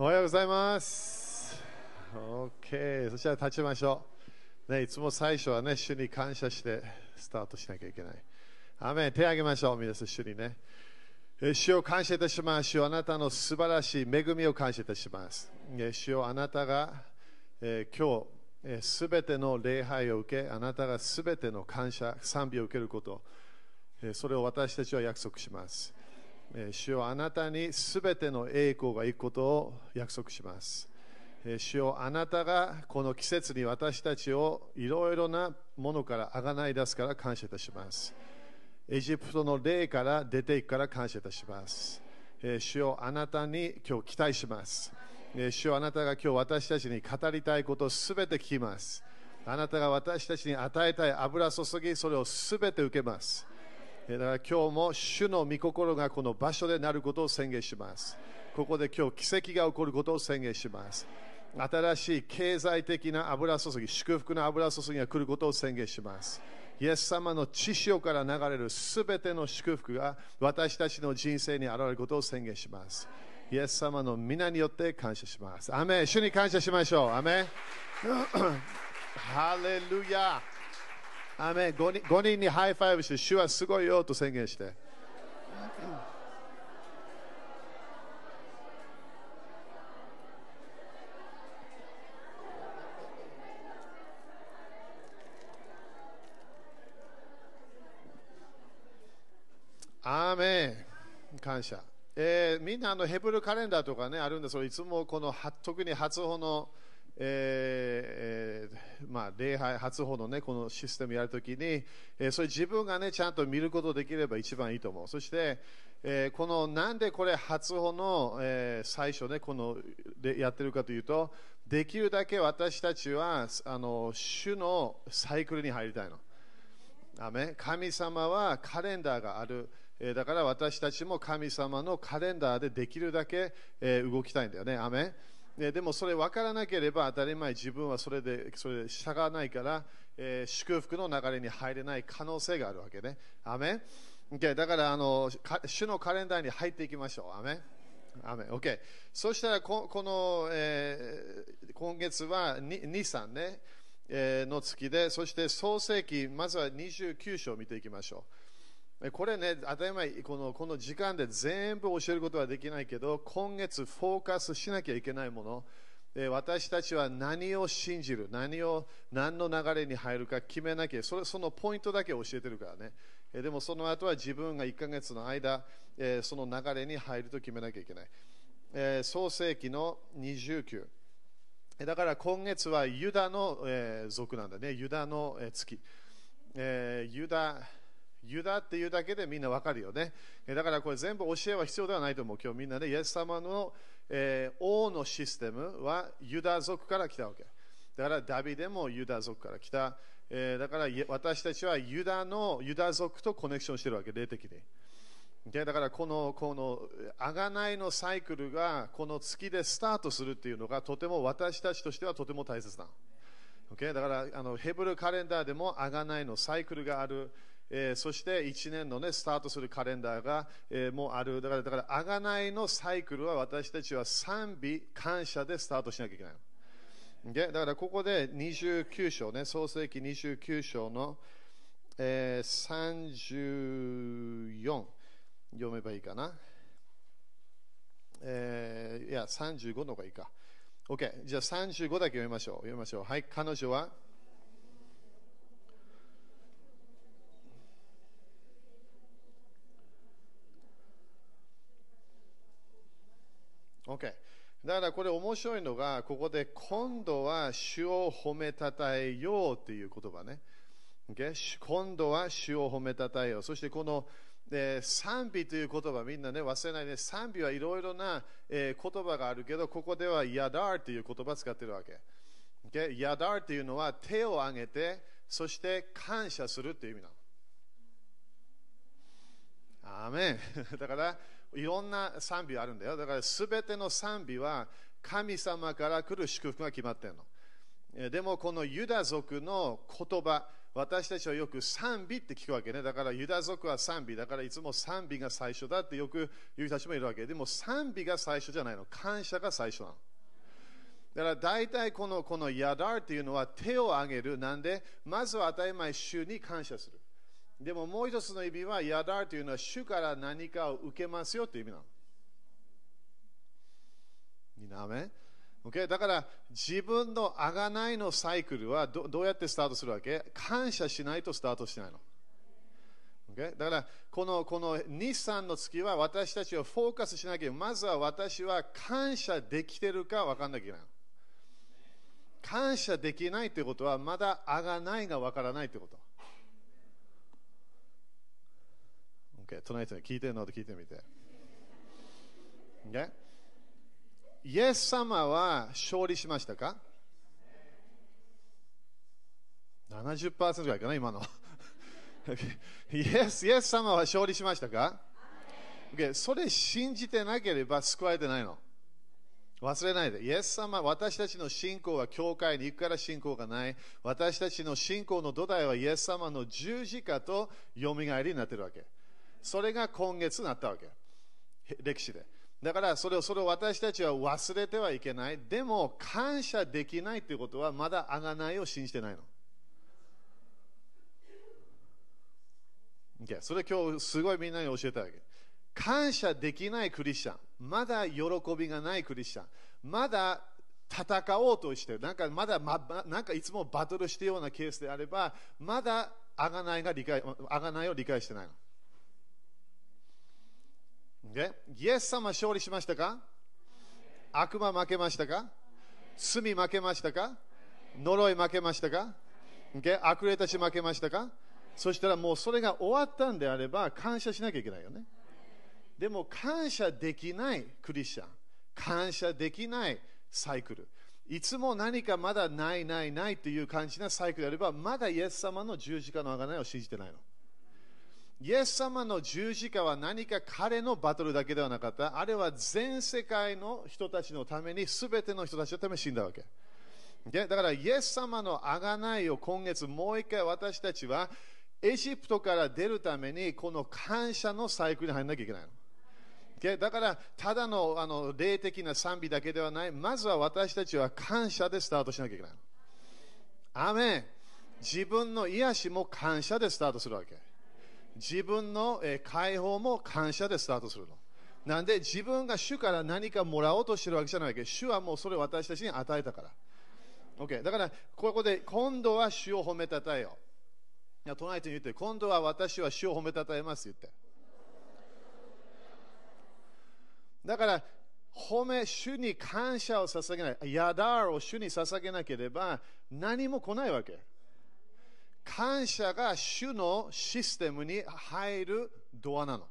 おはようございます。OK。そしたら立ちましょう。ね、いつも最初はね、主に感謝してスタートしなきゃいけない。アメン手を挙げましょう。皆さん、主にね。主を感謝いたします。主あなたの素晴らしい恵みを感謝いたします。主よあなたが、えー今日、すべての礼拝を受け、あなたがすべての感謝、賛美を受けること、えそれを私たちは約束します。主よあなたにすべての栄光がいくことを約束します。主よあなたがこの季節に私たちをいろいろなものからあがない出すから感謝いたします。エジプトの霊から出ていくから感謝いたします。主よあなたに今日期待します。主よあなたが今日私たちに語りたいことをすべて聞きます。あなたが私たちに与えたい油注ぎ、それをすべて受けます。えだから今日も主の御心がこの場所でなることを宣言します。ここで今日奇跡が起こることを宣言します。新しい経済的な油注ぎ、祝福の油注ぎが来ることを宣言します。イエス様の血潮から流れるすべての祝福が私たちの人生に現れることを宣言します。イエス様の皆によって感謝します。アメ主に感謝しましょう。アメ ハレルヤアメン 5, 人5人に high five して、主はすごいよと宣言して。アーメン感謝、えーみんなあのヘブルカレンダーとかねあるんですけどいつもこのは特に初歩の、えーまあ、礼拝初歩のねこのシステムやるときに、えーそれ自分がねちゃんと見ることできれば一番いいと思うそして、えーこのなんでこれ初歩の、え最初ねこのでやってるかというとできるだけ私たちはあの主のサイクルに入りたいのア神様はカレンダーがある。えだから私たちも神様のカレンダーでできるだけ、え動きたいんだよね。アメねでもそれ分からなければ当たり前自分はそれでそれで従わないから、えー祝福の流れに入れない可能性があるわけね。アメン OK だからあのか主のカレンダーに入っていきましょう。アメンアメン OK そしたらここの、えー今月は2、3ね、えーの月で、そして創世記、まずは29章を見ていきましょう。これね、当たり前この、この時間で全部教えることはできないけど、今月フォーカスしなきゃいけないもの、私たちは何を信じる、何を、何の流れに入るか決めなきゃ、それそのポイントだけ教えてるからね。でもその後は自分が1ヶ月の間、その流れに入ると決めなきゃいけない。えー創世記の29。えだから今月はユダの、えー族なんだね。ユダの、えー月。えーユダ、ユダっていうだけでみんなわかるよね。だからこれ全部教えは必要ではないと思う。今日みんなね、イエス様の、えー王のシステムはユダ族から来たわけ。だからダビデもユダ族から来た。えーだから私たちはユダのユダ族とコネクションしてるわけ、霊的に。でだからこのこの贖いのサイクルがこの月でスタートするっていうのがとても私たちとしてはとても大切なの。Okay? だからあのヘブルカレンダーでも贖いのサイクルがある、えーそして1年の、ね、スタートするカレンダーが、えーもうあるだからだから贖いのサイクルは私たちは賛美感謝でスタートしなきゃいけないの。Okay? だからここで29章ね創世記29章の、えー34読めばいいかな？えーいや、35の方がいいか。OK。じゃあ35だけ読みましょう。読みましょう。はい。彼女は、OK。だからこれ面白いのが、ここで今度は主を褒めたたえようっていう言葉ね。Okay? 今度は主を褒めたたえよう。そしてこの、えー賛美という言葉みんなね忘れないね。賛美はいろいろな、えー言葉があるけど、ここではヤダーという言葉を使ってるわけ。Okay? ヤダーというのは手を挙げて、そして感謝するという意味なの。アーメンだからいろんな賛美あるんだよ。だからすべての賛美は神様から来る祝福が決まってるの。でもこのユダ族の言葉、私たちはよく賛美って聞くわけね。だからユダ族は賛美。だからいつも賛美が最初だってよく言う人たちもいるわけ。でも賛美が最初じゃないの。感謝が最初なの。だから大体このこのヤダーっていうのは手を挙げる。なんで、まずは当たり前、主に感謝する。でももう一つの意味は、ヤダーというのは主から何かを受けますよという意味なの。みんなめ Okay? だから自分の贖いのサイクルはどうやってスタートするわけ？感謝しないとスタートしないの。Okay? だからこのこの日産の月は私たちはフォーカスしなきゃまずは私は感謝できてるか分かんなきゃいけない。感謝できないということはまだ贖いが分からないということ。Okay? 隣人に聞いてるの？で聞いてみて。Okay? イエス様は勝利しましたか ?70% ぐらいかな、今の。イエスイエス様は勝利しましたか、okay、それ信じてなければ救われてないの。忘れないで。イエス様、私たちの信仰は教会に行くから信仰がない。私たちの信仰の土台はイエス様の十字架とよみがえりになってるわけ。それが今月になったわけ。歴史で。だからそれをそれを私たちは忘れてはいけない。でも感謝できないということはまだ贖いを信じてないの。Okay、それ今日すごいみんなに教えたわけ。感謝できないクリスチャン、まだ喜びがないクリスチャン、まだ戦おうとしてる、なんかまだ、ま、なんかいつもバトルしてるようなケースであれば、まだ贖いが理解、贖いを理解してないの。でイエス様勝利しましたか？悪魔負けましたか？罪負けましたか？呪い負けましたか、？ok 悪霊たち負けましたか？そしたらもうそれが終わったんであれば感謝しなきゃいけないよね。でも感謝できないクリスチャン、感謝できないサイクル、いつも何かまだないないないという感じなサイクルであれば、まだイエス様の十字架の贖いを信じてないの。イエス様の十字架は何か彼のバトルだけではなかった。あれは全世界の人たちのために、すべての人たちのために死んだわけ。だから、イエス様の贖いを今月もう一回私たちはエジプトから出るためにこの感謝のサイクルに入らなきゃいけないの。だから、ただのあの霊的な賛美だけではない。まずは私たちは感謝でスタートしなきゃいけないの。アメン自分の癒しも感謝でスタートするわけ。自分の解放も感謝でスタートするの。なんで自分が主から何かもらおうとしてるわけじゃないけど、主はもうそれを私たちに与えたから。OK。だから、ここで今度は主を褒めたたえよう。隣人に言って、今度は私は主を褒めたたえますって言って。だから、褒め、主に感謝を捧げない、ヤダーを主に捧げなければ何も来ないわけ。感謝が主のシステムに入るドアなの。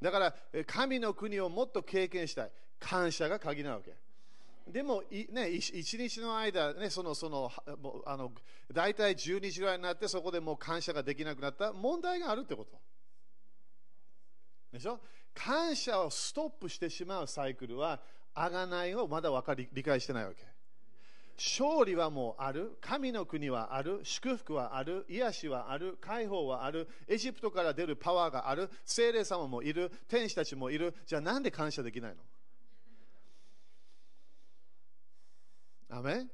だから、神の国をもっと経験したい。感謝が鍵なわけ。でも、ね、一日の間、ね、その、その、あの、大体12時ぐらいになって、そこでもう感謝ができなくなった問題があるってこと。でしょ？感謝をストップしてしまうサイクルは、あがないをまだ分かり理解してないわけ。勝利はもうある、神の国はある、祝福はある、癒しはある、解放はある、エジプトから出るパワーがある、精霊様もいる、天使たちもいる、じゃあなんで感謝できないの？アメ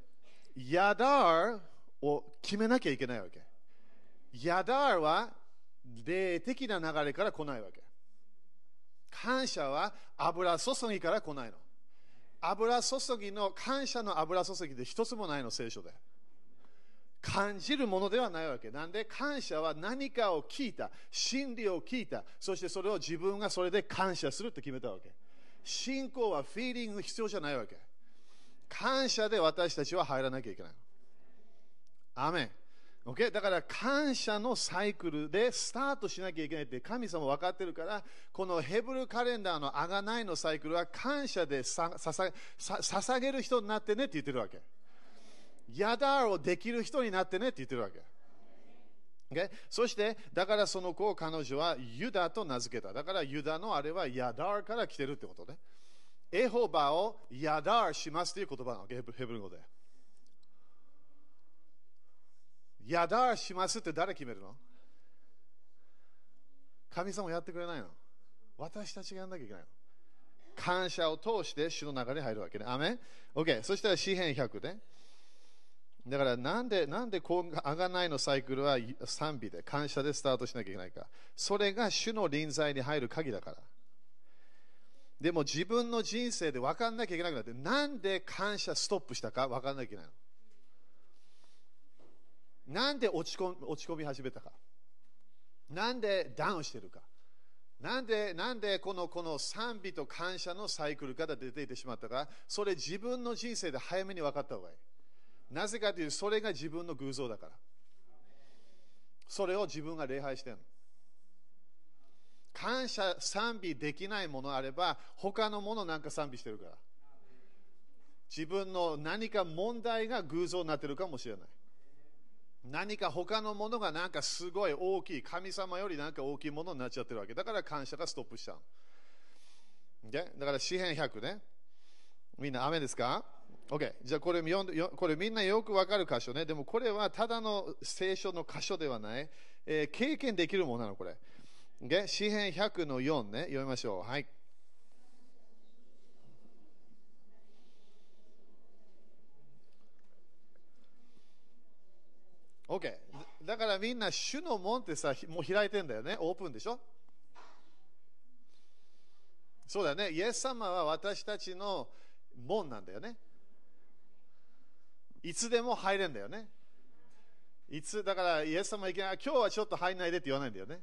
ヤダーを決めなきゃいけないわけ。ヤダーは霊的な流れから来ないわけ。感謝は油注ぎから来ないの。油注ぎの感謝の油注ぎで一つもないの聖書で。感じるものではないわけ。なんで感謝は何かを聞いた真理を聞いた。そしてそれを自分がそれで感謝すると決めたわけ。信仰はフィーリング必要じゃないわけ。感謝で私たちは入らなきゃいけない。アメン。Okay? だから感謝のサイクルでスタートしなきゃいけないって神様分かってるからこのヘブルカレンダーのあがないのサイクルは感謝でささ捧げる人になってねって言ってるわけ。ヤダーをできる人になってねって言ってるわけ。Okay? そしてだからその子を彼女はユダと名付けた。だからユダのあれはヤダーから来てるってことね。エホバをヤダーしますという言葉なのヘブル語で。やだしますって誰決めるの？神様やってくれないの？私たちがやんなきゃいけないの？感謝を通して主の中に入るわけね。アメン ?OK。そしたら詩篇100ね。だからなんで、なんでこう、あがないの？サイクルは賛美で、感謝でスタートしなきゃいけないか。それが主の臨在に入る鍵だから。でも自分の人生で分かんなきゃいけなくなって、なんで感謝ストップしたか分かんなきゃいけないの？なんで落ち込落ち込み始めたか？なんでダウンしてるか？なんで、なんでこのこの賛美と感謝のサイクルから出ていてしまったか、それ自分の人生で早めに分かった方がいい。なぜかというと、それが自分の偶像だから。それを自分が礼拝してるの。感謝、賛美できないものあれば、他のものなんか賛美してるから。自分の何か問題が偶像になってるかもしれない。何か他のものがなんかすごい大きい、神様よりなんか大きいものになっちゃってるわけ。だから感謝がストップしちゃう。だから詩篇100ね。みんな雨ですか ?OK。じゃあこれ読んでこれみんなよくわかる箇所ね。でもこれはただの聖書の箇所ではない。えー、経験できるものなの、これ。o。詩篇100の4ね。読みましょう。はい。OK。だからみんな主の門ってさ、もう開いてんだよね。オープンでしょ？そうだよね。イエス様は私たちの門なんだよね。いつでも入れんだよね。いつ、だからイエス様いけない、今日はちょっと入んないでって言わないんだよね。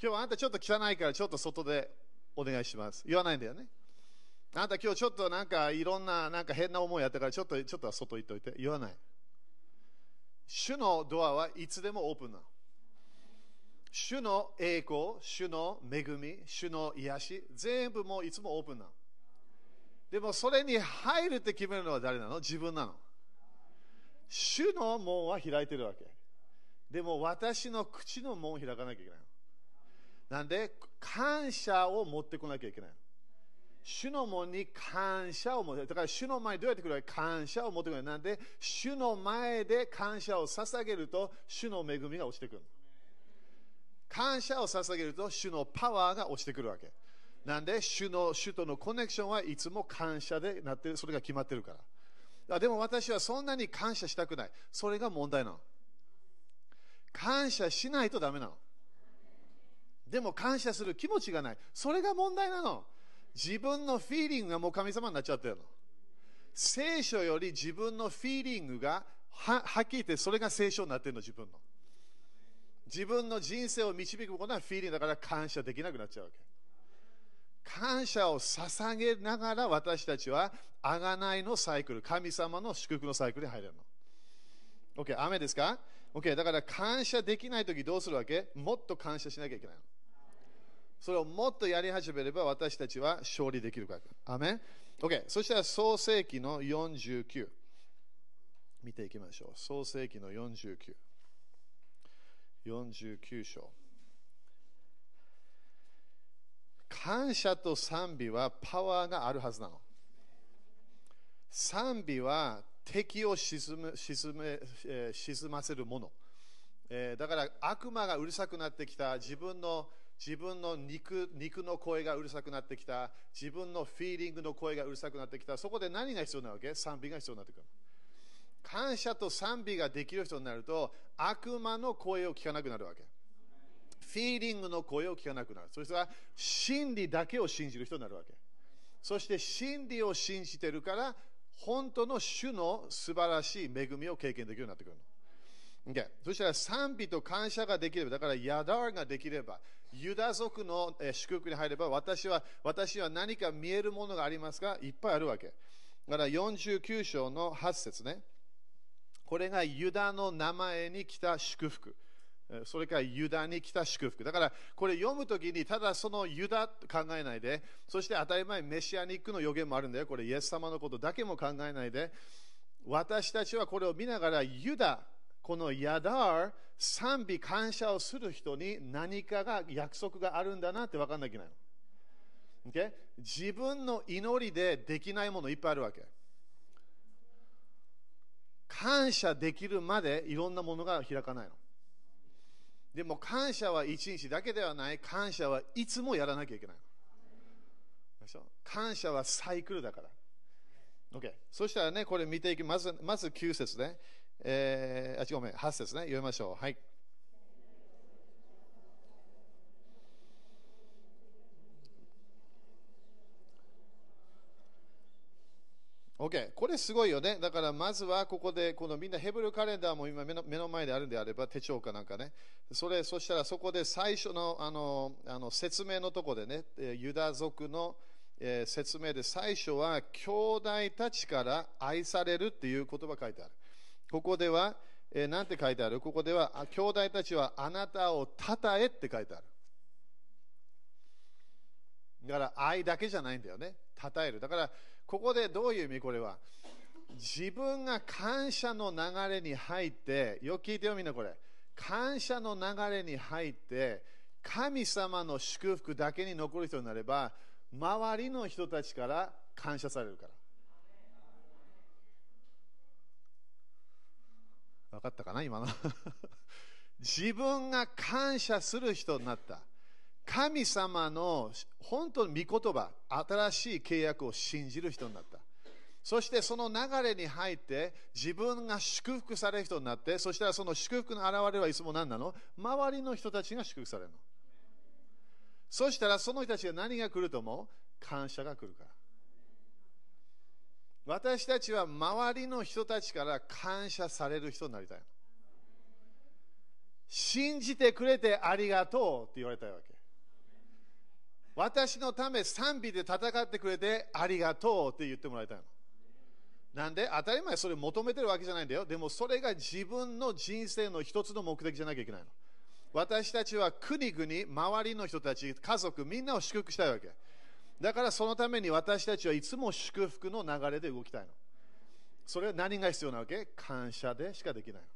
今日はあんたちょっと汚いからちょっと外でお願いします。言わないんだよね。あんた今日ちょっとなんかいろんななんか変な思いやったからちょっとちょっと外行っといて。言わない。主のドアはいつでもオープンな主の栄光、主の恵み、主の癒し、全部もういつもオープンなでもそれに入るって決めるのは誰なの？自分なの。主の門は開いてるわけ。でも私の口の門を開かなきゃいけないなんで？感謝を持ってこなきゃいけない主の門に感謝を持って、だから主の前どうやってくるか感謝を持ってくる。なんで、主の前で感謝を捧げると、主の恵みが落ちてくる。感謝を捧げると、主のパワーが落ちてくるわけ。なんで、主の主とのコネクションはいつも感謝でなってる、それが決まってるから。でも私はそんなに感謝したくない。それが問題なの。感謝しないとダメなの。でも感謝する気持ちがない。それが問題なの。自分のフィーリングがもう神様になっちゃってるの。聖書より自分のフィーリングがははっきり言ってそれが聖書になってるの、自分の。自分の人生を導くことはフィーリングだから感謝できなくなっちゃうわけ。感謝を捧げながら私たちは贖いのサイクル、神様の祝福のサイクルに入れるの。OK、雨ですか ?OK、だから感謝できないときどうするわけ？もっと感謝しなきゃいけないの。それをもっとやり始めれば私たちは勝利できるから。アメン ?OK。そしたら創世紀の49。見ていきましょう。創世紀の49。49章。感謝と賛美はパワーがあるはずなの。賛美は敵を沈め沈め、えー、沈ませるもの、えー、だから悪魔がうるさくなってきた自分の自分の肉肉の声がうるさくなってきた、自分のフィーリングの声がうるさくなってきた、そこで何が必要なわけ？賛美が必要になってくる。感謝と賛美ができる人になると、悪魔の声を聞かなくなるわけ。フィーリングの声を聞かなくなる。そしては真理だけを信じる人になるわけ。そして真理を信じてるから、本当の主の素晴らしい恵みを経験できるようになってくるの。Okay、そしたら賛美と感謝ができれば、だからヤダーができれば、ユダ族の祝福に入れば、私は私は何か見えるものがありますか？いっぱいあるわけ。だから49章の8節ね。これがユダの名前に来た祝福。それからユダに来た祝福。だからこれ読むときにただそのユダと考えないで、そして当たり前メシアニックの予言もあるんだよ。これイエス様のことだけも考えないで、私たちはこれを見ながらユダこのヤダー、賛美感謝をする人に何かが約束があるんだなって分かんなきゃいけないの。Okay? 自分の祈りでできないものいっぱいあるわけ。感謝できるまでいろんなものが開かないの。でも感謝は一日だけではない、感謝はいつもやらなきゃいけないの。感謝はサイクルだから。OK。そしたらね、これ見ていきまず、まず9節ね。えー、あ、ごめん、8節ね。読みましょう。はい。OK、これすごいよね。だからまずはここで、このみんなヘブルカレンダーも今目の目の前であるんであれば、手帳かなんかね。それ、そしたらそこで最初のあのあの説明のとこでね、ユダ族の、えー、説明で最初は兄弟たちから愛されるっていう言葉書いてある。ここでは、えー、なんて書いてある？ここでは、兄弟たちはあなたをたたえって書いてある。だから愛だけじゃないんだよね。たたえる。だからここでどういう意味？これは自分が感謝の流れに入ってよく聞いてよみんなこれ感謝の流れに入って神様の祝福だけに残る人になれば周りの人たちから感謝されるから分かったかな今の？自分が感謝する人になった神様の本当に御言葉、新しい契約を信じる人になった。そしてその流れに入って自分が祝福される人になって、そしたらその祝福の現れはいつも何なの？周りの人たちが祝福されるの。そしたらその人たちが何が来ると思う？感謝が来るから。私たちは周りの人たちから感謝される人になりたい。信じてくれてありがとうって言われたいわけ。私のため賛美で戦ってくれてありがとうって言ってもらいたいの。なんで当たり前それ求めてるわけじゃないんだよ。でもそれが自分の人生の一つの目的じゃなきゃいけないの。私たちは国々、周りの人たち、家族、みんなを祝福したいわけ。だからそのために私たちはいつも祝福の流れで動きたいの。それは何が必要なわけ？感謝でしかできないの。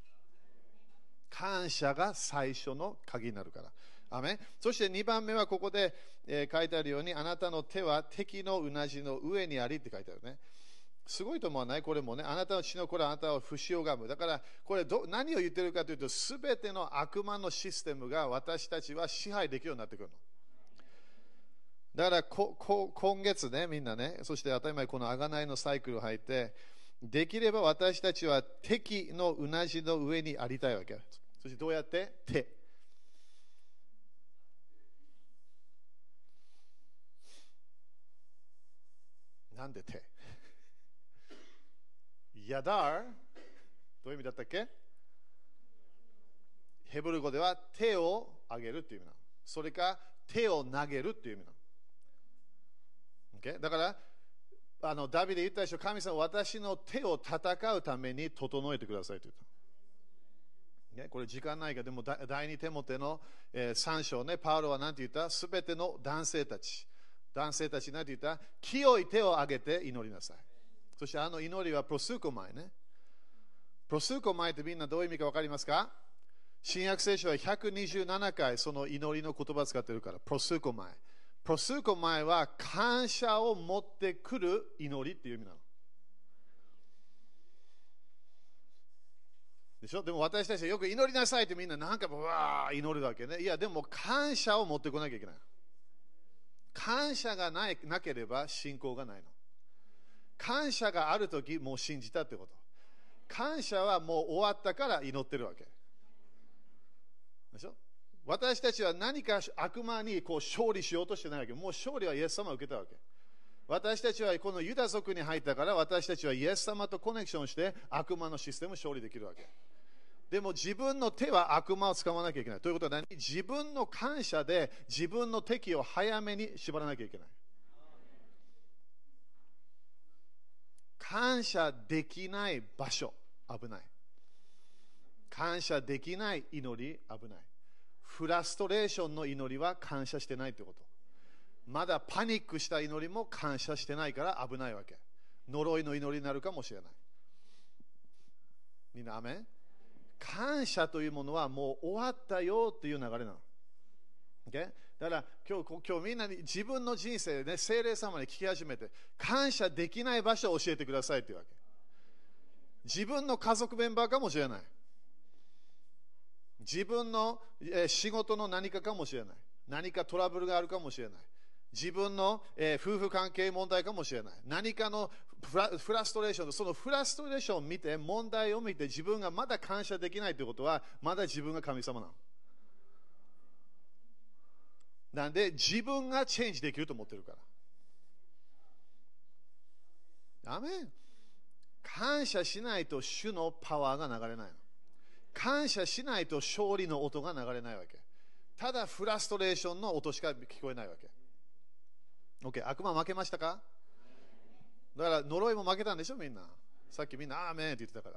感謝が最初の鍵になるから。アメそして2番目はここで、えー、書いてあるように、あなたの手は敵のうなじの上にありって書いてあるね。すごいと思わない？これもね。あなたの血の子はあなたを不死をがむ。だから、これど何を言ってるかというと、すべての悪魔のシステムが私たちは支配できるようになってくるの。だから今月ね、みんなね、そして当たり前この贖いのサイクルを入って、できれば私たちは敵のうなじの上にありたいわけ。そしてどうやって？手。なんで手？ヤダーどういう意味だったっけ？ヘブル語では手を上げるっていう意味なの。それか手を投げるっていう意味なの。Okay? だからあのダビデ言ったでしょ、神様、私の手を戦うために整えてくださいと言った。ね、これ時間ないが、でも第二手モての、え、3章ね、パウロは何て言った？すべての男性たち、男性たち何て言った？清い手を挙げて祈りなさい。そしてあの祈りはプロスーコマイね。プロスーコマイってみんなどういう意味か分かりますか？新約聖書は127回その祈りの言葉を使ってるから、プロスーコマイ。プロスーコマイは感謝を持ってくる祈りっていう意味なの。でしょ？でも私たちはよく祈りなさいってみんななんかわー祈るわけね。いや、でも感謝を持ってこなきゃいけない。感謝がないなければ信仰がないの。感謝があるとき、もう信じたってこと。感謝はもう終わったから祈ってるわけ。でしょ？私たちは何か悪魔にこう勝利しようとしてないわけ。もう勝利はイエス様を受けたわけ。私たちはこのユダ族に入ったから私たちはイエス様とコネクションして悪魔のシステムを勝利できるわけ。でも自分の手は悪魔を使わなきゃいけない。ということは何？自分の感謝で自分の敵を早めに縛らなきゃいけない。感謝できない場所、危ない。感謝できない祈り、危ない。フラストレーションの祈りは感謝してないってこと。まだパニックした祈りも感謝してないから危ないわけ。呪いの祈りになるかもしれない。みんな、アメ感謝というものはもう終わったよという流れなの。Okay? だから今日今日みんなに自分の人生で、ね、精霊様に聞き始めて感謝できない場所を教えてくださいというわけ。自分の家族メンバーかもしれない。自分の仕事の何かかもしれない。何かトラブルがあるかもしれない。自分の、夫婦関係問題かもしれない。何かのフラストレーション、そのフラストレーションを見て、問題を見て、自分がまだ感謝できないということは、まだ自分が神様なの。なんで、自分がチェンジできると思ってるから。アメ感謝しないと主のパワーが流れないの。感謝しないと勝利の音が流れないわけ。ただフラストレーションの音しか聞こえないわけ。OK、悪魔負けましたか？だから呪いも負けたんでしょ、みんな。さっきみんな、アーメンって言ってたから。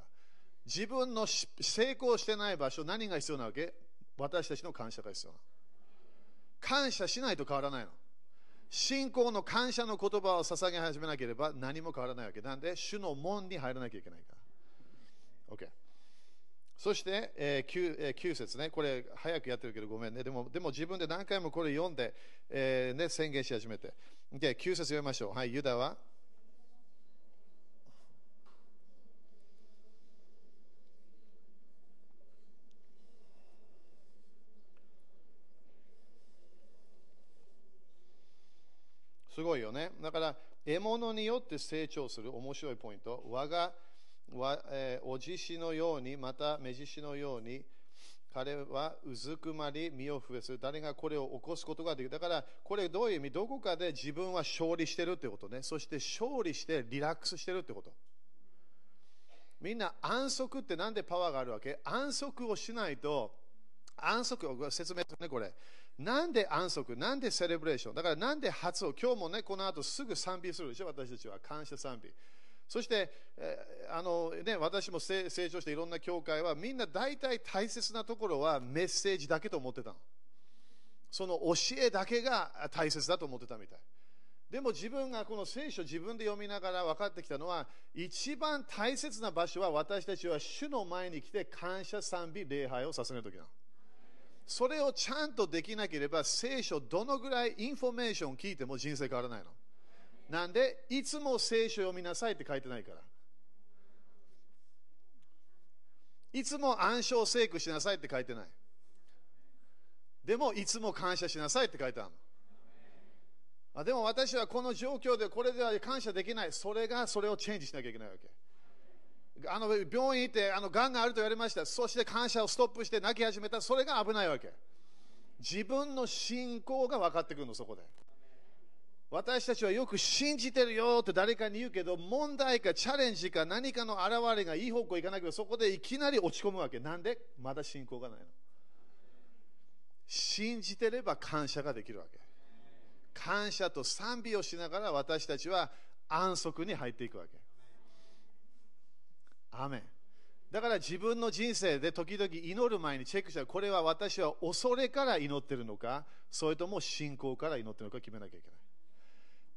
自分の成功してない場所、何が必要なわけ？私たちの感謝が必要な感謝しないと変わらないの。信仰の感謝の言葉を捧げ始めなければ何も変わらないわけ。なんで、主の門に入らなきゃいけないから。そして、えー 9, えー、9節ね、これ早くやってるけどごめんね。でもでも自分で何回もこれ読んで、えーね、宣言し始めて。で、9節読みましょう。はい、ユダはすごいよね。だから、獲物によって成長する面白いポイント。我が、おじしのように、また目獅子のように、彼はうずくまり身を増やす。誰がこれを起こすことができる。だから、これどういう意味？どこかで自分は勝利してるってことね。そして勝利してリラックスしてるってこと。みんな安息ってなんでパワーがあるわけ？安息をしないと、安息を説明するね、これ。なんで安息？なんでセレブレーション？だからなんで初を今日もね、この後すぐ賛美するでしょ、私たちは。感謝賛美。そして、え、あのね、私も成長していろんな教会はみんな大体大切なところはメッセージだけと思ってたの。その教えだけが大切だと思ってたみたい。でも自分がこの聖書自分で読みながら分かってきたのは一番大切な場所は私たちは主の前に来て感謝賛美礼拝を捧げるときなの。それをちゃんとできなければ聖書どのぐらいインフォメーションを聞いても人生変わらないの。なんで、いつも聖書読みなさいって書いてないから。いつも暗唱聖句しなさいって書いてない。でも、いつも感謝しなさいって書いてあるの。あでも私はこの状況でこれでは感謝できない。それがそれをチェンジしなきゃいけないわけ。あの病院行ってあの癌があると言われました。そして感謝をストップして泣き始めた。それが危ないわけ。自分の信仰が分かってくるの、そこで。私たちはよく信じてるよって誰かに言うけど、問題かチャレンジか何かの現れがいい方向行かないければ、そこでいきなり落ち込むわけ。なんで？まだ信仰がないの。信じてれば感謝ができるわけ。感謝と賛美をしながら私たちは安息に入っていくわけ。アメ。だから自分の人生で時々祈る前にチェックしたら、これは私は恐れから祈ってるのか、それとも信仰から祈ってるのか決めなきゃいけない。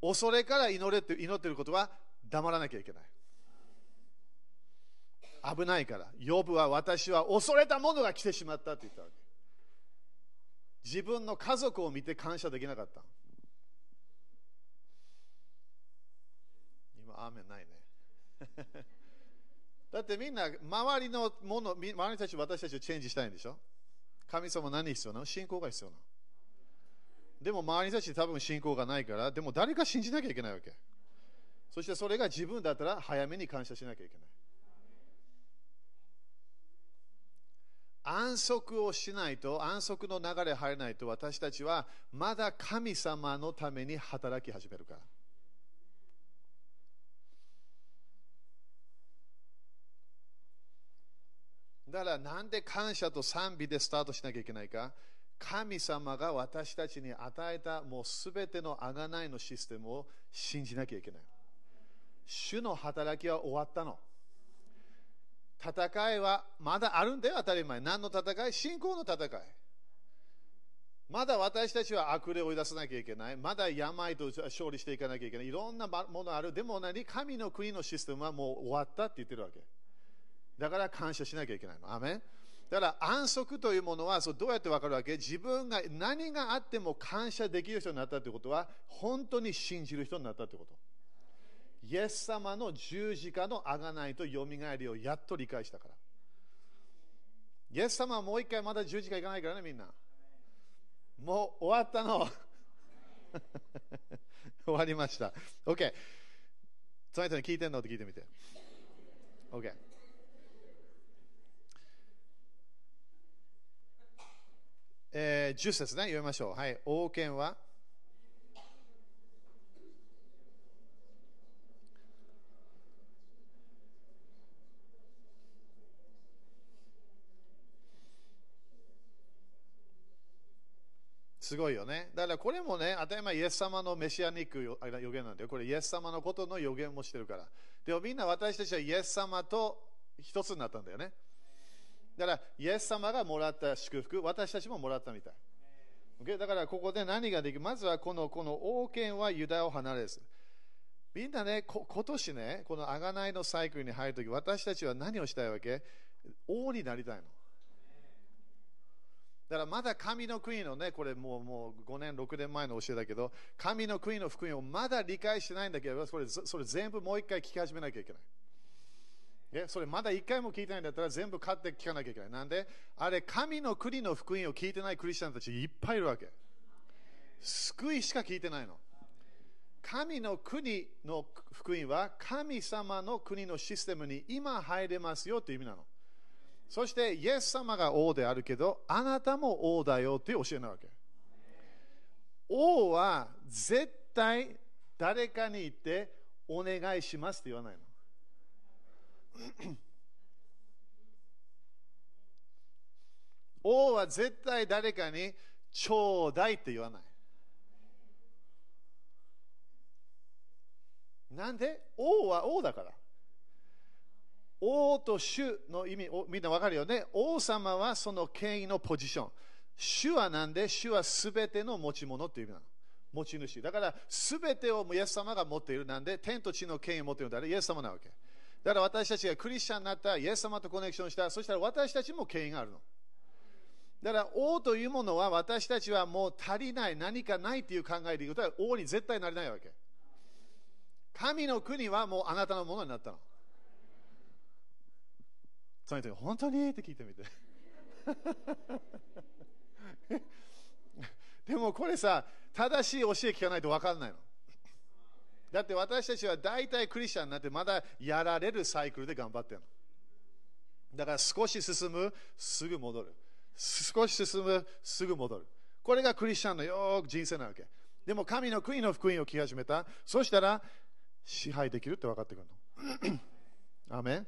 恐れから祈れって祈ってることは黙らなきゃいけない。危ないから。呼ぶは私は恐れたものが来てしまったって言ったわけ。自分の家族を見て感謝できなかった。今、アーメンないね。だってみんな周りのもの、周りたち私たちをチェンジしたいんでしょ？神様何必要なの？信仰が必要なの。でも周りたち多分信仰がないから、でも誰か信じなきゃいけないわけ。そしてそれが自分だったら早めに感謝しなきゃいけない。安息をしないと、安息の流れ入らないと、私たちはまだ神様のために働き始めるから。だからなんで感謝と賛美でスタートしなきゃいけないか神様が私たちに与えたもうすべての贖いのシステムを信じなきゃいけない。主の働きは終わったの。戦いはまだあるんだよ、当たり前。何の戦い？信仰の戦い。まだ私たちは悪霊を追い出さなきゃいけない。まだ病と勝利していかなきゃいけない。いろんなものある。でも何？神の国のシステムはもう終わったって言ってるわけ。だから感謝しなきゃいけないの。アメンだから安息というものはそうどうやって分かるわけ？自分が何があっても感謝できる人になったということは本当に信じる人になったということ。イエス様の十字架の贖いとよみがえりをやっと理解したから。イエス様はもう一回まだ十字架行かないからね、みんな。もう終わったの。終わりました。OK。その人に聞いてんの？って聞いてみて。OK。えー、10節ね、読みましょう。はい。王権は？すごいよね。だからこれもね、当たり前イエス様のメシアニック予言なんだよ。これイエス様のことの予言もしてるから。でもみんな私たちはイエス様と一つになったんだよね。だからイエス様がもらった祝福、私たちももらったみたい。Okay? だからここで何ができるまずはこのこの王権はユダヤを離れず。みんなね、今年ね、この贖いのサイクルに入るとき、私たちは何をしたいわけ？王になりたいの。だからまだ神の国のね、これもうもう5年、6年前の教えだけど、神の国の福音をまだ理解してないんだけど、それそれ全部もう一回聞き始めなきゃいけない。えそれまだ一回も聞いてないんだったら全部買って聞かなきゃいけない。なんで、あれ、神の国の福音を聞いてないクリスチャンたちいっぱいいるわけ。救いしか聞いてないの。神の国の福音は神様の国のシステムに今入れますよという意味なの。そして、イエス様が王であるけど、あなたも王だよという教えなわけ。王は絶対誰かに言ってお願いしますって言わないの。王は絶対誰かにちょうだいって言わない。なんで？王は王だから。王と主の意味、みんなわかるよね？王様はその権威のポジション。主は何で？主はすべての持ち物という意味なの。持ち主。だから、すべてをイエス様が持っている。なんで、天と地の権威を持っているのであれ、イエス様なわけ。だから私たちがクリスチャンになった、イエス様とコネクションした、そしたら私たちも権威があるの。だから、王というものは私たちはもう足りない、何かないという考えでいくと、王に絶対なれないわけ。神の国はもうあなたのものになったの。その人本当に？って聞いてみて。でもこれさ、正しい教え聞かないと分かんないの。だって私たちは大体クリスチャンになってまだやられるサイクルで頑張ってるの。だから少し進む、すぐ戻る。少し進む、すぐ戻る。これがクリスチャンのよく人生なわけ。でも神の国の福音を聞き始めた。そしたら支配できるって分かってくるの。アメン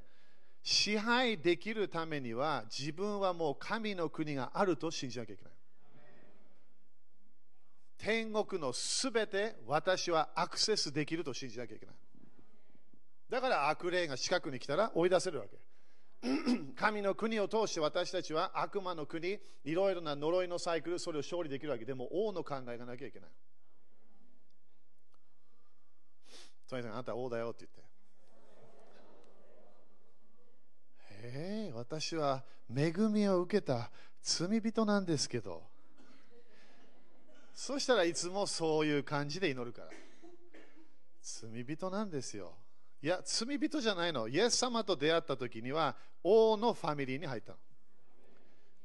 支配できるためには自分はもう神の国があると信じなきゃいけない。天国のすべて私はアクセスできると信じなきゃいけない。だから悪霊が近くに来たら追い出せるわけ。神の国を通して私たちは悪魔の国、いろいろな呪いのサイクル、それを勝利できるわけでも王の考えがなきゃいけない。とにかくあなた王だよって言って。へえ、私は恵みを受けた罪人なんですけど。そしたらいつもそういう感じで祈るから。罪人なんですよ。いや、罪人じゃないの。イエス様と出会った時には王のファミリーに入ったの。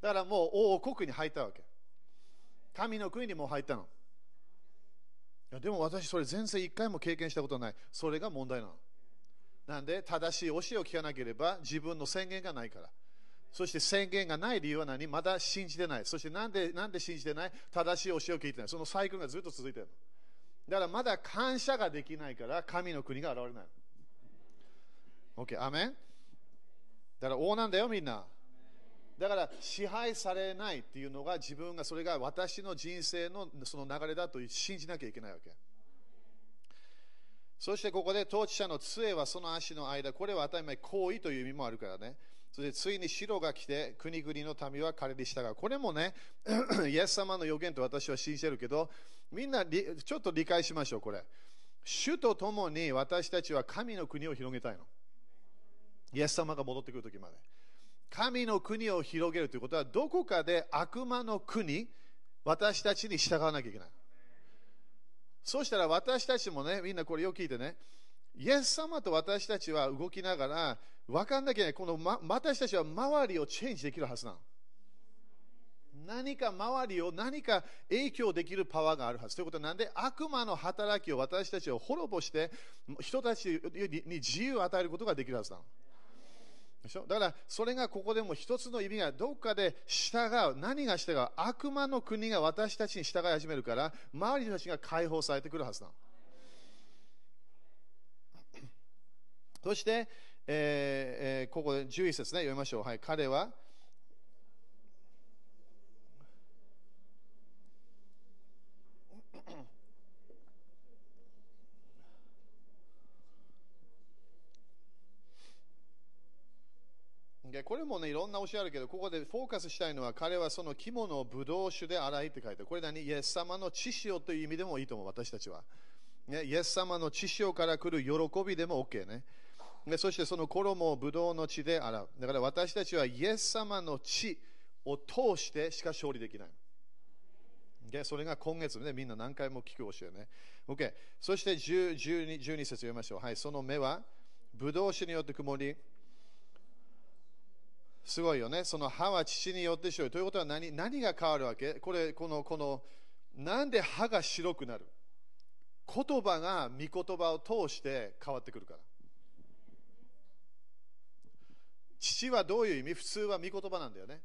だからもう王国に入ったわけ。神の国にも入ったの。いやでも私それ全然一回も経験したことない。それが問題なの。なんで正しい教えを聞かなければ自分の宣言がないから。そして宣言がない理由は何？まだ信じてない。そしてなんでなんで信じてない？正しい教えを聞いてない。そのサイクルがずっと続いてるだからまだ感謝ができないから神の国が現れない。OK、アメンだから王なんだよみんな。だから支配されないっていうのが自分がそれが私の人生のその流れだと信じなきゃいけないわけ。そしてここで統治者の杖はその足の間、これは当たり前行為という意味もあるからね。そしてついに城が来て、国々の民は彼に従う。これもね、イエス様の予言と私は信じてるけど、みんなちょっと理解しましょう、これ。主と共に私たちは神の国を広げたいの。イエス様が戻ってくるときまで。神の国を広げるということは、どこかで悪魔の国、私たちに従わなきゃいけない。そうしたら私たちもね、みんなこれよく聞いてね、イエス様と私たちは動きながら、分かんなきゃいけない。この、ま、私たちは周りをチェンジできるはずなの。何か周りを何か影響できるパワーがあるはず。ということは、なんで悪魔の働きを私たちを滅ぼして、人たちに自由を与えることができるはずなの。でしょ？だからそれがここでも一つの意味がどっかで従う何が従う？悪魔の国が私たちに従い始めるから周りの人たちが解放されてくるはずなのそして、えーえ、ここで11節ね読みましょう、はい、彼はこれもね、いろんな教えあるけど、ここでフォーカスしたいのは、彼はその肝のブドウ酒で洗いって書いて。これ何？イエス様の血潮という意味でもいいと思う、私たちは。ね、イエス様の血潮から来る喜びでも OK ね。でそしてその衣をブドウの血で洗う。だから私たちはイエス様の血を通してしか勝利できない。でそれが今月ね、みんな何回も聞く教えね。OK？そして10 12, 12節読みましょう。はい、その目はブドウ酒によって曇り、すごいよね。その歯は父によって白い。ということは何何が変わるわけ？これ、この、この、なんで歯が白くなる？言葉が御言葉を通して変わってくるから。父はどういう意味？普通は御言葉なんだよね。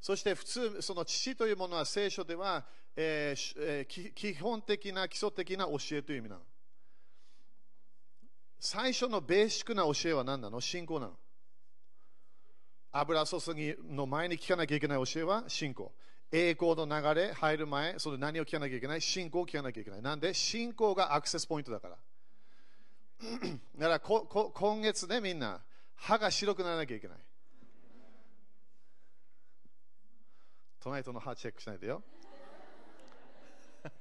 そして普通、その父というものは聖書では、えーえー、基本的な基礎的な教えという意味なの。最初のベーシックな教えは何なの？信仰なの。油注ぎの前に聞かなきゃいけない教えは信仰。栄光の流れ入る前、それ何を聞かなきゃいけない？信仰を聞かなきゃいけない。なんで？信仰がアクセスポイントだから。だからここ今月ね、みんな、歯が白くならなきゃいけない。隣との歯チェックしないでよ。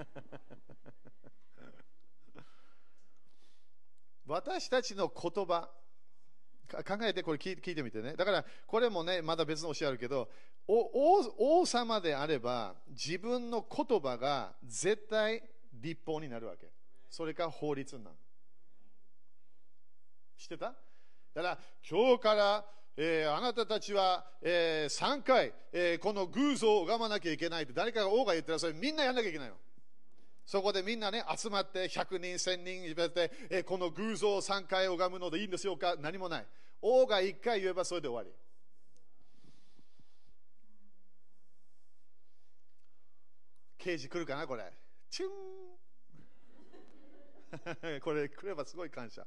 私たちの言葉、考えてこれ聞いてみてね。だからこれもね、まだ別の教えあるけど、王様であれば自分の言葉が絶対立法になるわけ。それか法律になる。知ってた？だから今日から、えー、あなたたちは、えー、3回、えー、この偶像を拝まなきゃいけないって誰かが王が言ったらそれみんなやんなきゃいけないの。そこでみんなね、集まって100人、1000人言って、えこの偶像を3回拝むのでいいんですよか？何もない。王が1回言えばそれで終わり。刑事来るかなこれ？チュン これ来ればすごい感謝。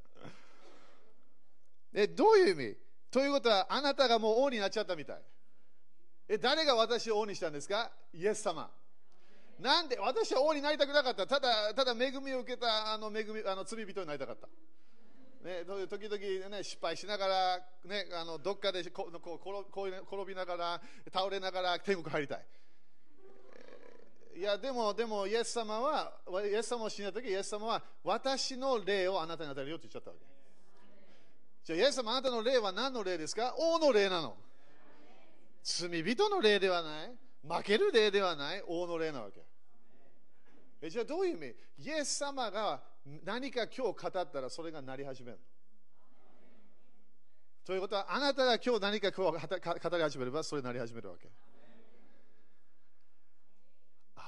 え、どういう意味？ということは、あなたがもう王になっちゃったみたい。え、誰が私を王にしたんですか？イエス様。なんで私は王になりたくなかった。ただ、ただ恵みを受けたあの恵みあの罪人になりたかった。ね、時々、ね、失敗しながら、ね、あのどっかでこここう転びながら、倒れながら天国入りたい。いや、でも、でも、イエス様は、イエス様を死んだ時、イエス様は、私の霊をあなたに与えるよって言っちゃったわけ。じゃあ、イエス様、あなたの霊は何の霊ですか？王の霊なの。罪人の霊ではない。負ける霊ではない。王の霊なわけ。えじゃあどういう意味？イエス様が何か今日語ったらそれがなり始めるということはあなたが今日何か今日語り始めればそれなり始めるわけ危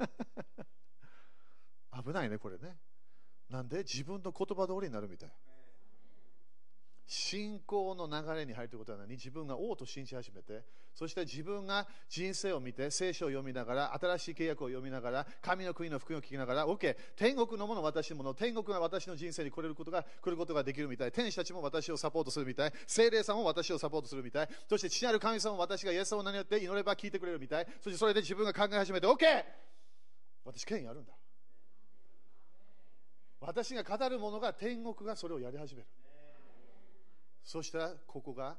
ない 危ないねこれねなんで？自分の言葉通りになるみたい。信仰の流れに入るということは何？自分が王と信じ始めて、そして自分が人生を見て、聖書を読みながら、新しい契約を読みながら、神の国の福音を聞きながら、OK、天国のもの、私のもの、天国が私の人生に来れることが、来ることができるみたい、天使たちも私をサポートするみたい、精霊さんも私をサポートするみたい、そして父なる神様も私がイエス様を名によって祈れば聞いてくれるみたい、そしてそれで自分が考え始めて、OK! 私、権威あるんだ。私が語るものが天国がそれをやり始める。そしたらここが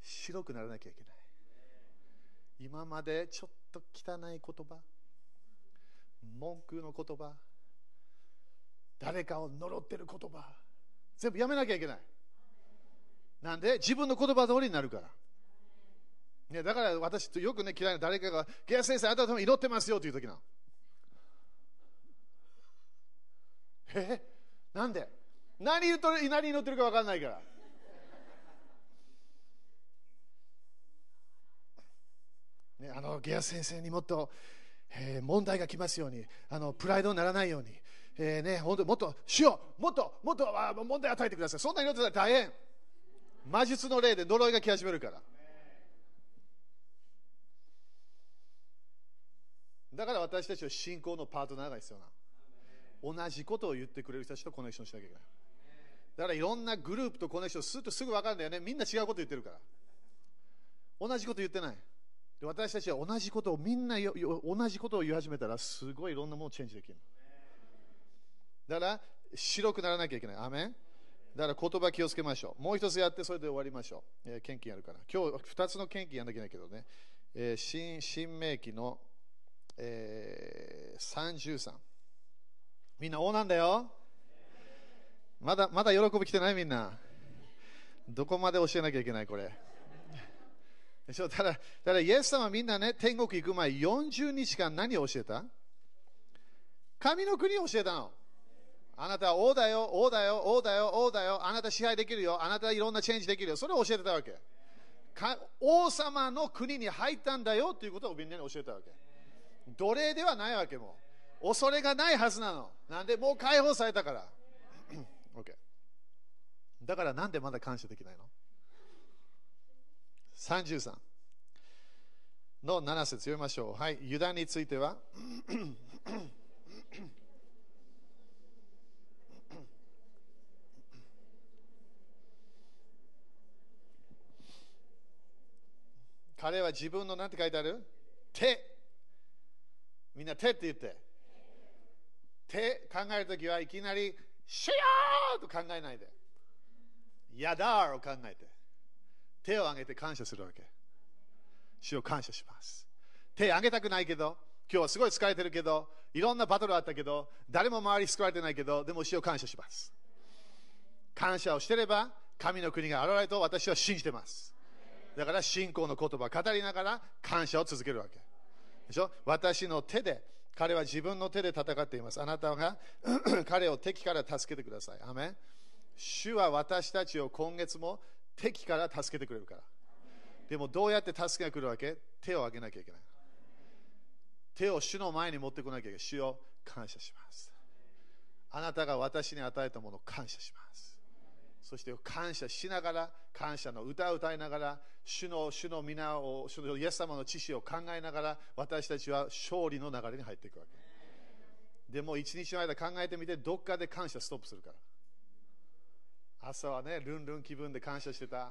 白くならなきゃいけない。今までちょっと汚い言葉文句の言葉誰かを呪ってる言葉全部やめなきゃいけない。なんで？自分の言葉通りになるから。ね、だから私とよくね嫌いな誰かが「ゲア先生あなたも祈ってますよ」という時なの。え？なんで？何言っとる何祈ってるか分かんないから。ね、あのゲア先生にもっと、えー、問題が来ますように。あのプライドにならないように、えーね、本当もっとしようもっともっとあ問題与えてください。そんな祈ってたら大変。魔術の霊で呪いが来始めるから。だから私たちは信仰のパートナーが必要な同じことを言ってくれる人たちとコネクションしなきゃいけない。だからいろんなグループとコネクションするとすぐ分かるんだよね。みんな違うこと言ってるから。同じこと言ってない。で私たちは同じことをみんなよ同じことを言い始めたらすごいいろんなものをチェンジできるだから白くならなきゃいけない。アメン。だから言葉気をつけましょう。もう一つやってそれで終わりましょう、えー、献金やるから。今日二つの献金やんなきゃいけないけどね、えー、新新明記の、えー、33みんな王なんだよまだまだ喜び来てないみんなどこまで教えなきゃいけないこれそうただ、ただイエス様みんなね、天国行く前、40日間何を教えた？神の国を教えたの。あなたは王だよ、王だよ、王だよ、王だよ、あなた支配できるよ、あなたいろんなチェンジできるよ、それを教えてたわけ。王様の国に入ったんだよということをみんなに教えたわけ。奴隷ではないわけも。恐れがないはずなの。なんでもう解放されたから。OK。だからなんでまだ感謝できないの？33の7節読みましょう。はい、ユダについては彼は自分の何て書いてある？手。みんな手って言って。手考えるときはいきなり、シュヤーと考えないで。やだーを考えて。手を挙げて感謝するわけ。主を感謝します。手を挙げたくないけど、今日はすごい疲れてるけど、いろんなバトルあったけど、誰も周り救われてないけど、でも主を感謝します。感謝をしてれば、神の国が現れると私は信じてます。だから信仰の言葉を語りながら感謝を続けるわけ。でしょ私の手で、彼は自分の手で戦っています。あなたが 彼を敵から助けてください。アメ主は私たちを今月も敵から助けてくれるから。でもどうやって助けが来るわけ？手を挙げなきゃいけない。手を主の前に持ってこなきゃいけない。主を感謝します。あなたが私に与えたものを感謝します。そして感謝しながら、感謝の歌を歌いながら、主の主の皆を、主のイエス様の知識を考えながら、私たちは勝利の流れに入っていくわけ。でも一日の間考えてみて、どっかで感謝ストップするから。朝はね、ルンルン気分で感謝してた。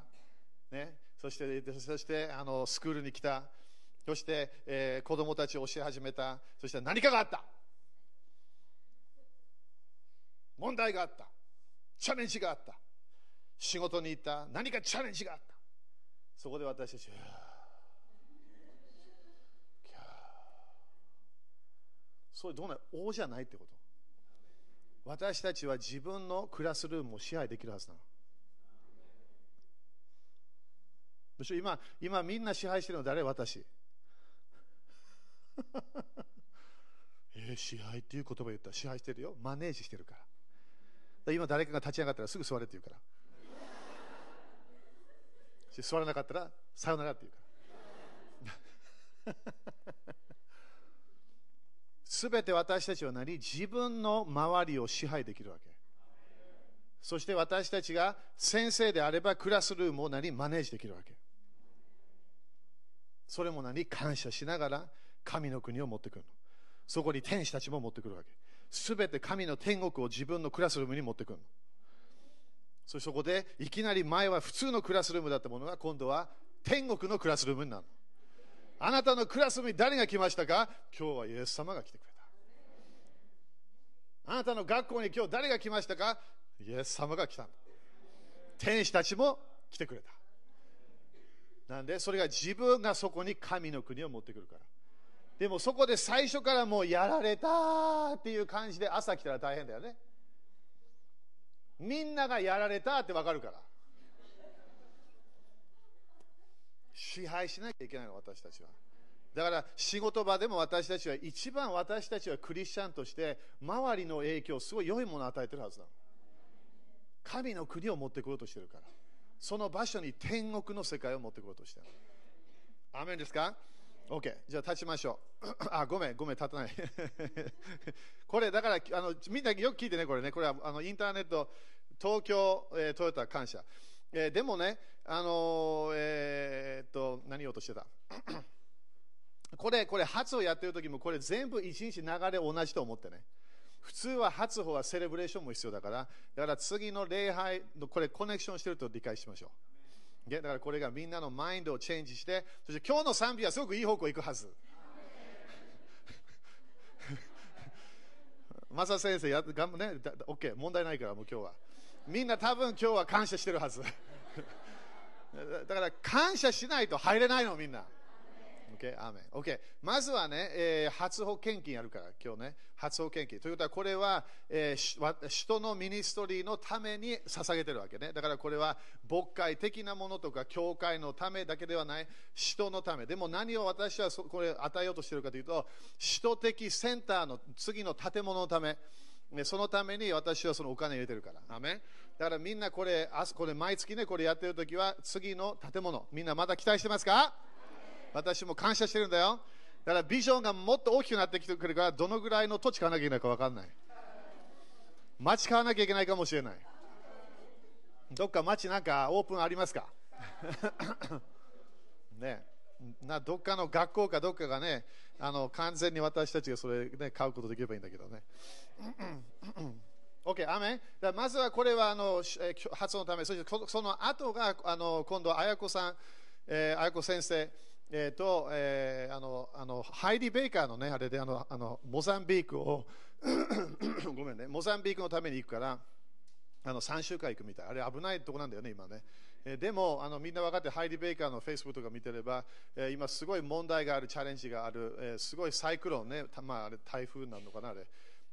ね、そして、そしてあのスクールに来た。そして、えー、子供たちを教え始めた。そして何かがあった。問題があった。チャレンジがあった。仕事に行った。何かチャレンジがあった。そこで私たちは、それどうなる？王じゃないってこと私たちは自分のクラスルームを支配できるはずなのむしろ。今、今みんな支配してるの誰？私。えー、支配っていう言葉言った支配してるよ。マネージしてる。から今誰かが立ち上がったらすぐ座れって言うから。座らなかったらさよならって言うから。すべて私たちは何？自分の周りを支配できるわけ。そして私たちが先生であればクラスルームを何？マネージできるわけ。それも何？感謝しながら神の国を持ってくるの。そこに天使たちも持ってくるわけ。すべて神の天国を自分のクラスルームに持ってくるの。そそこでいきなり前は普通のクラスルームだったものが今度は天国のクラスルームになるの。あなたのクラスに誰が来ましたか？今日はイエス様が来てくれた。あなたの学校に今日誰が来ましたか？イエス様が来た。天使たちも来てくれた。なんで、それが自分がそこに神の国を持ってくるから。でもそこで最初からもうやられたっていう感じで朝来たら大変だよね。みんながやられたってわかるから。支配しなきゃいけないの、私たちは。だから仕事場でも私たちは一番私たちはクリスチャンとして周りの影響すごい良いものを与えてるはずだ。神の国を持ってこようとしてるからその場所に天国の世界を持ってこようとしてるアメンですか？?OK じゃあ立ちましょう あごめんごめん立たない これだからあのみんなよく聞いてねこれねこれはあのインターネット東京、えートヨタ感謝、えーでもねあのーえっと何言おうとしてた？これ、これ、初をやってる時も、これ全部一日流れ同じと思ってね。普通は初歩はセレブレーションも必要だから、だから次の礼拝のこれコネクションしてると理解しましょう。だからこれがみんなのマインドをチェンジして、そして今日の賛美はすごくいい方向行くはず。マサ先生や、頑張ね、OK、問題ないから、もう今日は。みんな多分今日は感謝してるはず。だから感謝しないと入れないの、みんな。OK、アーメン OK、まずはね、えー初保献金やるから、今日ね、初保献金。ということは、これは、えー人のミニストリーのために捧げてるわけね。だからこれは、牧会的なものとか、教会のためだけではない、人のため。でも何を私はこれ与えようとしてるかというと、使徒的センターの次の建物のため。そのために私はそのお金入れてるから。アーメだからみんなこれ、あこれ毎月ね、これやってるときは、次の建物。みんなまだ期待してますか？私も感謝してるんだよ。だからビジョンがもっと大きくなってきてくるから、どのぐらいの土地買わなきゃいけないか分かんない。町買わなきゃいけないかもしれない。どっか町なんかオープンありますか？ねなどっかの学校かどっかがね、あの完全に私たちがそれ、ね、買うことできればいいんだけどね。OK、アーメンだまずはこれはあのしえーきょ発音のため、そしてその後があの今度、綾子さん、えー、綾子先生、えーとえーあのあのハイリー・ベイカーのね、あれであのあのモザンビークを ごめんね、モザンビークのために行くから、あの3週間行くみたい。あれ危ないとこなんだよね、今ね。えーでもあのみんな分かって、ハイリー・ベイカーのフェイスブックとか見てれば、えー今すごい問題がある、チャレンジがある、えーすごいサイクロンね、まあ、あれ台風なのかな、あれ。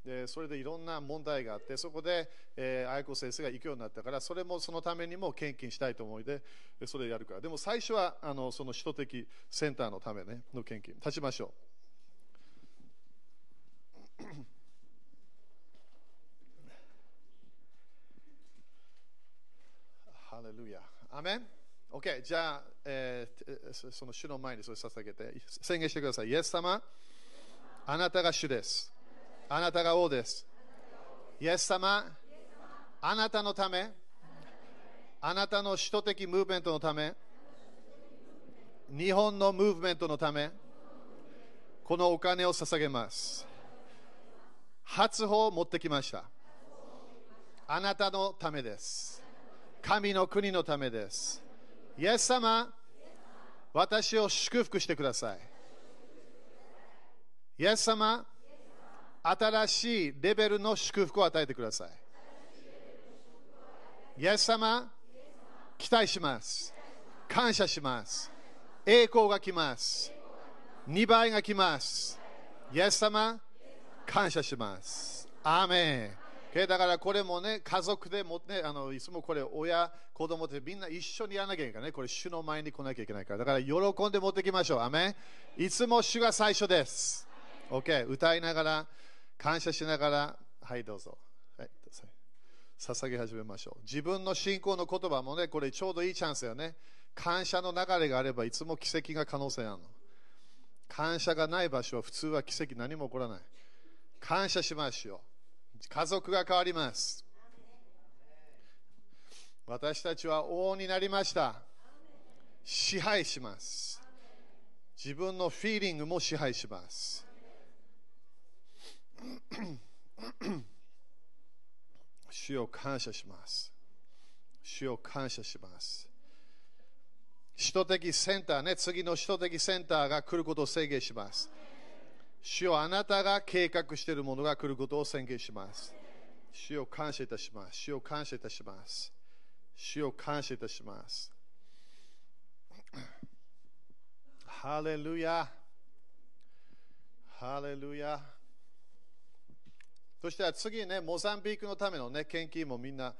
でそれでいろんな問題があって、そこで、えー、愛子先生が行くようになったから、それもそのためにも献金したいと思いで、それやるから。でも最初はあのその首都的センターのため、ね、の献金。立ちましょう。ハレルヤ。アメン ?OK、じゃあ、えーその主の前にそれ捧げて、宣言してください。イエス様、あなたが主です。あなたが王です。イエス様、あなたのため、あなたの首都的ムーブメントのため、日本のムーブメントのため、このお金を捧げます。初歩を持ってきました。あなたのためです。神の国のためです。イエス様、私を祝福してください。イエス様、新しいレベルの祝福を与えてください。イエス様、期待します。感謝します。栄光が来ます。2倍が来ます。イエス様、感謝します。アーメン。だからこれもね、家族でもね、あのいつもこれ、親、子供ってみんな一緒にやらなきゃいけないからね、これ、主の前に来なきゃいけないから、だから喜んで持ってきましょう。アメン。いつも主が最初です。OK、歌いながら、感謝しながら、はい、どうぞ。はい、どうぞ捧げ始めましょう。自分の信仰の言葉もね、これちょうどいいチャンスよね。感謝の流れがあればいつも奇跡が可能性あるの。感謝がない場所は普通は奇跡何も起こらない。感謝しましょう。家族が変わります。私たちは王になりました。支配します。自分のフィーリングも支配します。主を感謝します。主を感謝します。首都的センターね、次の首都的センターが来ることを宣言します。主よあなたが計画しているものが来ることを宣言します。主を感謝いたします。主を感謝いたします。主を感謝いたします。ハレルヤ。ハレルヤ。そしたら次ね、モザンビークのためのね、献金もみんな、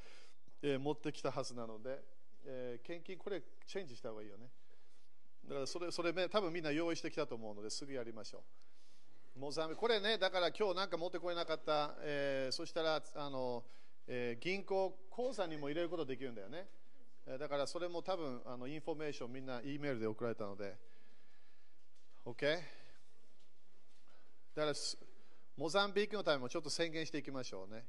えー持ってきたはずなので、えー献金これチェンジした方がいいよね。だからそれ、それね、多分みんな用意してきたと思うので、すぐやりましょう。モザンビーク、これね、だから今日なんか持ってこれなかった、えーそしたら、あの、えー銀行口座にも入れることできるんだよね。だからそれも多分あのインフォメーションみんな E メールで送られたので。OK? だからモザンビークのためもちょっと宣言していきましょうね。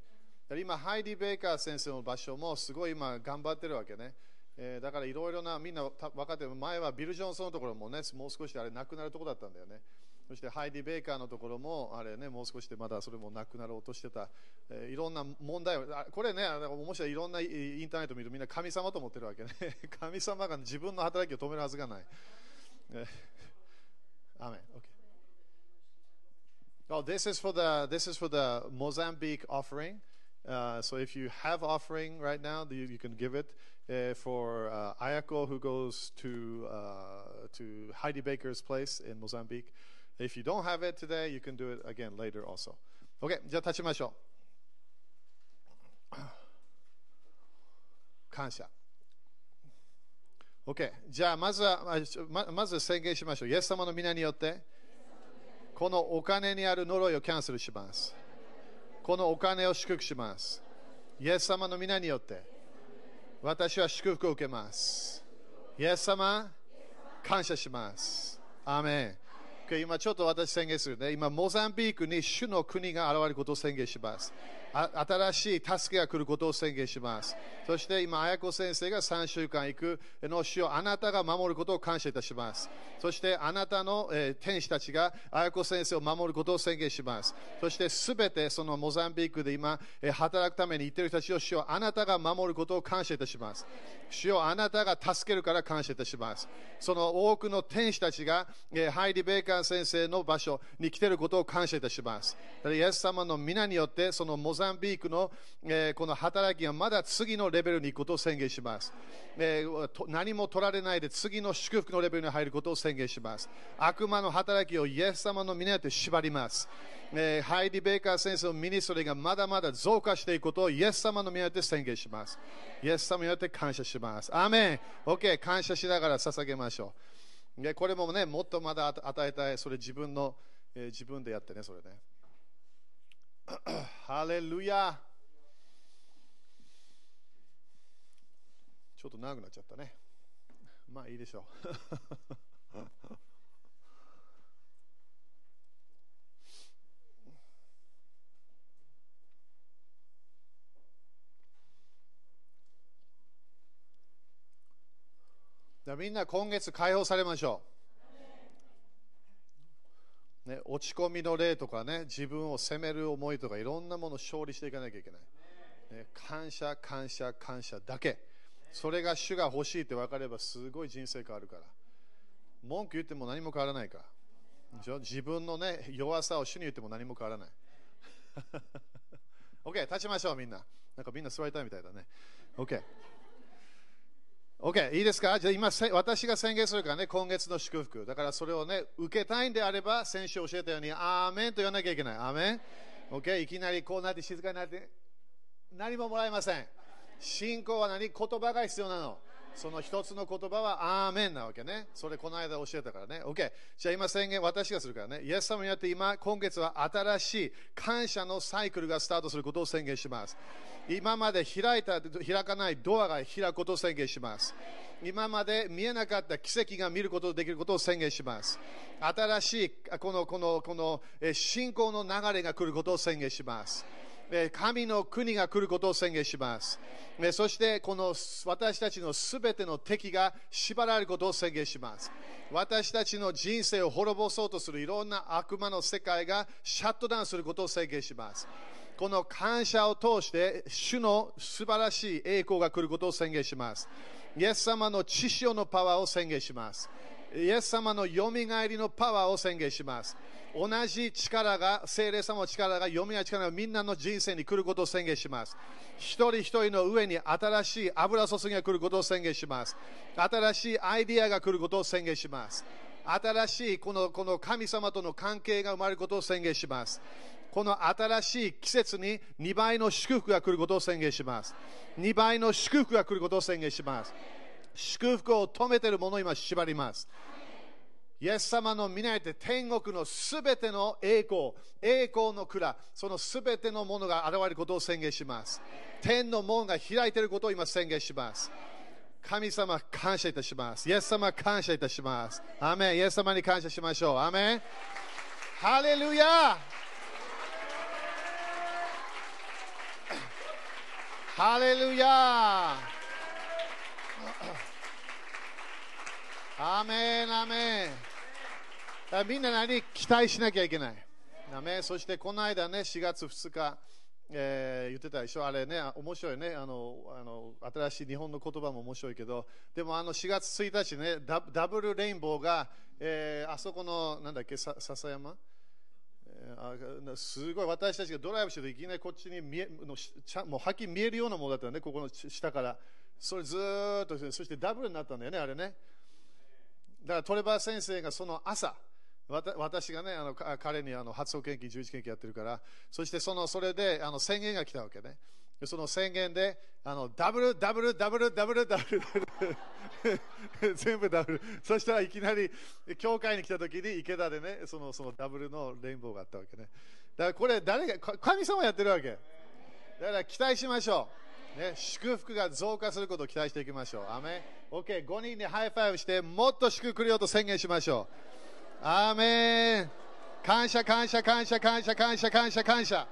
今、ハイディ・ベイカー先生の場所もすごい今頑張ってるわけね。えーだからいろいろなみんな分かってる。前はビル・ジョンソンのところもねもう少しあれなくなるところだったんだよね。そしてハイディ・ベイカーのところもあれねもう少しでまだそれもなくなろうとしてた、えーいろんな問題をこれねあの面白いいろんなインターネット見るとみんな神様と思ってるわけね。神様が自分の働きを止めるはずがない、えーアメン OK Oh, this is for the this is for the Mozambique offering. Uh, so if you have offering right now, you, you can give it uh, for uh, Ayako who goes to uh, to Heidi Baker's place in Mozambique. If you don't have it today, you can do it again later also. Okay, じゃあ立ちましょう。感謝。OK、じゃあまずはまままず宣言しましょう。イエス様の皆によって。 このお金にある呪いをキャンセルします。このお金を祝福します。イエス様の皆によって、私は祝福を受けます。イエス様、感謝します。アーメン。今ちょっと私宣言するね。今、モザンビークに主の国が現れることを宣言します。新しい助けが来ることを宣言します。そして今、綾子先生が3週間行くの主をあなたが守ることを感謝いたします。そしてあなたの、えー天使たちが綾子先生を守ることを宣言します。そしてすべてそのモザンビークで今、えー働くために行っている人たちを主をあなたが守ることを感謝いたします。主よあなたが助けるから感謝いたします。その多くの天使たちが、えーハイリ・ベイカー先生の場所に来ていることを感謝いたします。イエス様の皆によって、そのモザンビークの、えーこの働きがまだ次のレベルに行くことを宣言します。えー何も取られないで次の祝福のレベルに入ることを宣言します。悪魔の働きをイエス様の皆によって縛ります。えーハイリ・ベイカー先生のミニストリーがまだまだ増加していくことをイエス様の皆によって宣言します。イエス様によって感謝します。アーメン。OK、感謝しながら捧げましょう。でこれもね、もっとまだ与えたい、それ自分の、え自分でやってね、それね。ハレルヤ。ちょっと長くなっちゃったね。まあいいでしょう。じゃみんな今月解放されましょう。ね、落ち込みの例とかね、自分を責める思いとかいろんなものを勝利していかなきゃいけない。ね、感謝、感謝、感謝だけ。それが主が欲しいって分かればすごい人生変わるから。文句言っても何も変わらないから。自分のね、弱さを主に言っても何も変わらない。OK、立ちましょうみんな。なんかみんな座りたいみたいだね。OK。OK、いいですか？じゃあ今、私が宣言するからね、今月の祝福。だからそれをね、受けたいんであれば、先週教えたように、アーメンと言わなきゃいけない。アーメン ?OK、いきなりこうなって静かになって、何ももらえません。信仰は何？言葉が必要なの。その一つの言葉はアーメンなわけね。それこの間教えたからね。OK。じゃあ今宣言私がするからね。イエス様によって今、今月は新しい感謝のサイクルがスタートすることを宣言します。今まで開いた、開かないドアが開くことを宣言します。今まで見えなかった奇跡が見ることができることを宣言します。新しい、この、この、この、信仰の流れが来ることを宣言します。神の国が来ることを宣言します。そして、この私たちのすべての敵が縛られることを宣言します。私たちの人生を滅ぼそうとするいろんな悪魔の世界がシャットダウンすることを宣言します。この感謝を通して、主の素晴らしい栄光が来ることを宣言します。イエス様の血潮のパワーを宣言します。イエス様のよみがえりのパワーを宣言します。同じ力が、聖霊様の力が、よみがえり力がみんなの人生に来ることを宣言します。一人一人の上に新しい油注ぎが来ることを宣言します。新しいアイディアが来ることを宣言します。新しいこのこの神様との関係が生まれることを宣言します。この新しい季節に2倍の祝福が来ることを宣言します。2倍の祝福が来ることを宣言します。祝福を止めているものを今縛ります。イエス様の見ないて天国のすべての栄光、栄光の蔵、そのすべてのものが現れることを宣言します。天の門が開いていることを今宣言します。神様、感謝いたします。イエス様、感謝いたします。アメンイエス様に感謝しましょう。アメンハレルヤハレルヤアメン、アメン。みんな何期待しなきゃいけない。アメそしてこの間ね、4月2日、えー言ってたでしょ、あれね、面白いねあのあの、新しい日本の言葉も面白いけど、でもあの4月1日ね、ダダブルレインボーが、えーあそこの、なんだっけ、さ笹山？えーあすごい私たちがドライブしてるといきなりこっちに見えのちゃもうはっきり見えるようなものだったよね、ここの下から。それずっと、そしてダブルになったんだよね、あれね。だからトレバー先生がその朝、わ私がね、あの彼にあの発想研究、十字研究やってるから、そしてそのそれであの宣言が来たわけね。その宣言で、あのダブル、ダブル、ダブル、ダブル、ダブル、全部ダブル。そしたらいきなり、教会に来た時に池田でね、そのそのダブルのレインボーがあったわけね。だからこれ、誰が、神様やってるわけ。だから期待しましょう。ね、祝福が増加することを期待していきましょう。アメン ?OK、5人に high five して、もっと祝福くれよと宣言しましょう。アメン感謝、感謝、感謝、感謝、感謝、感謝、感謝。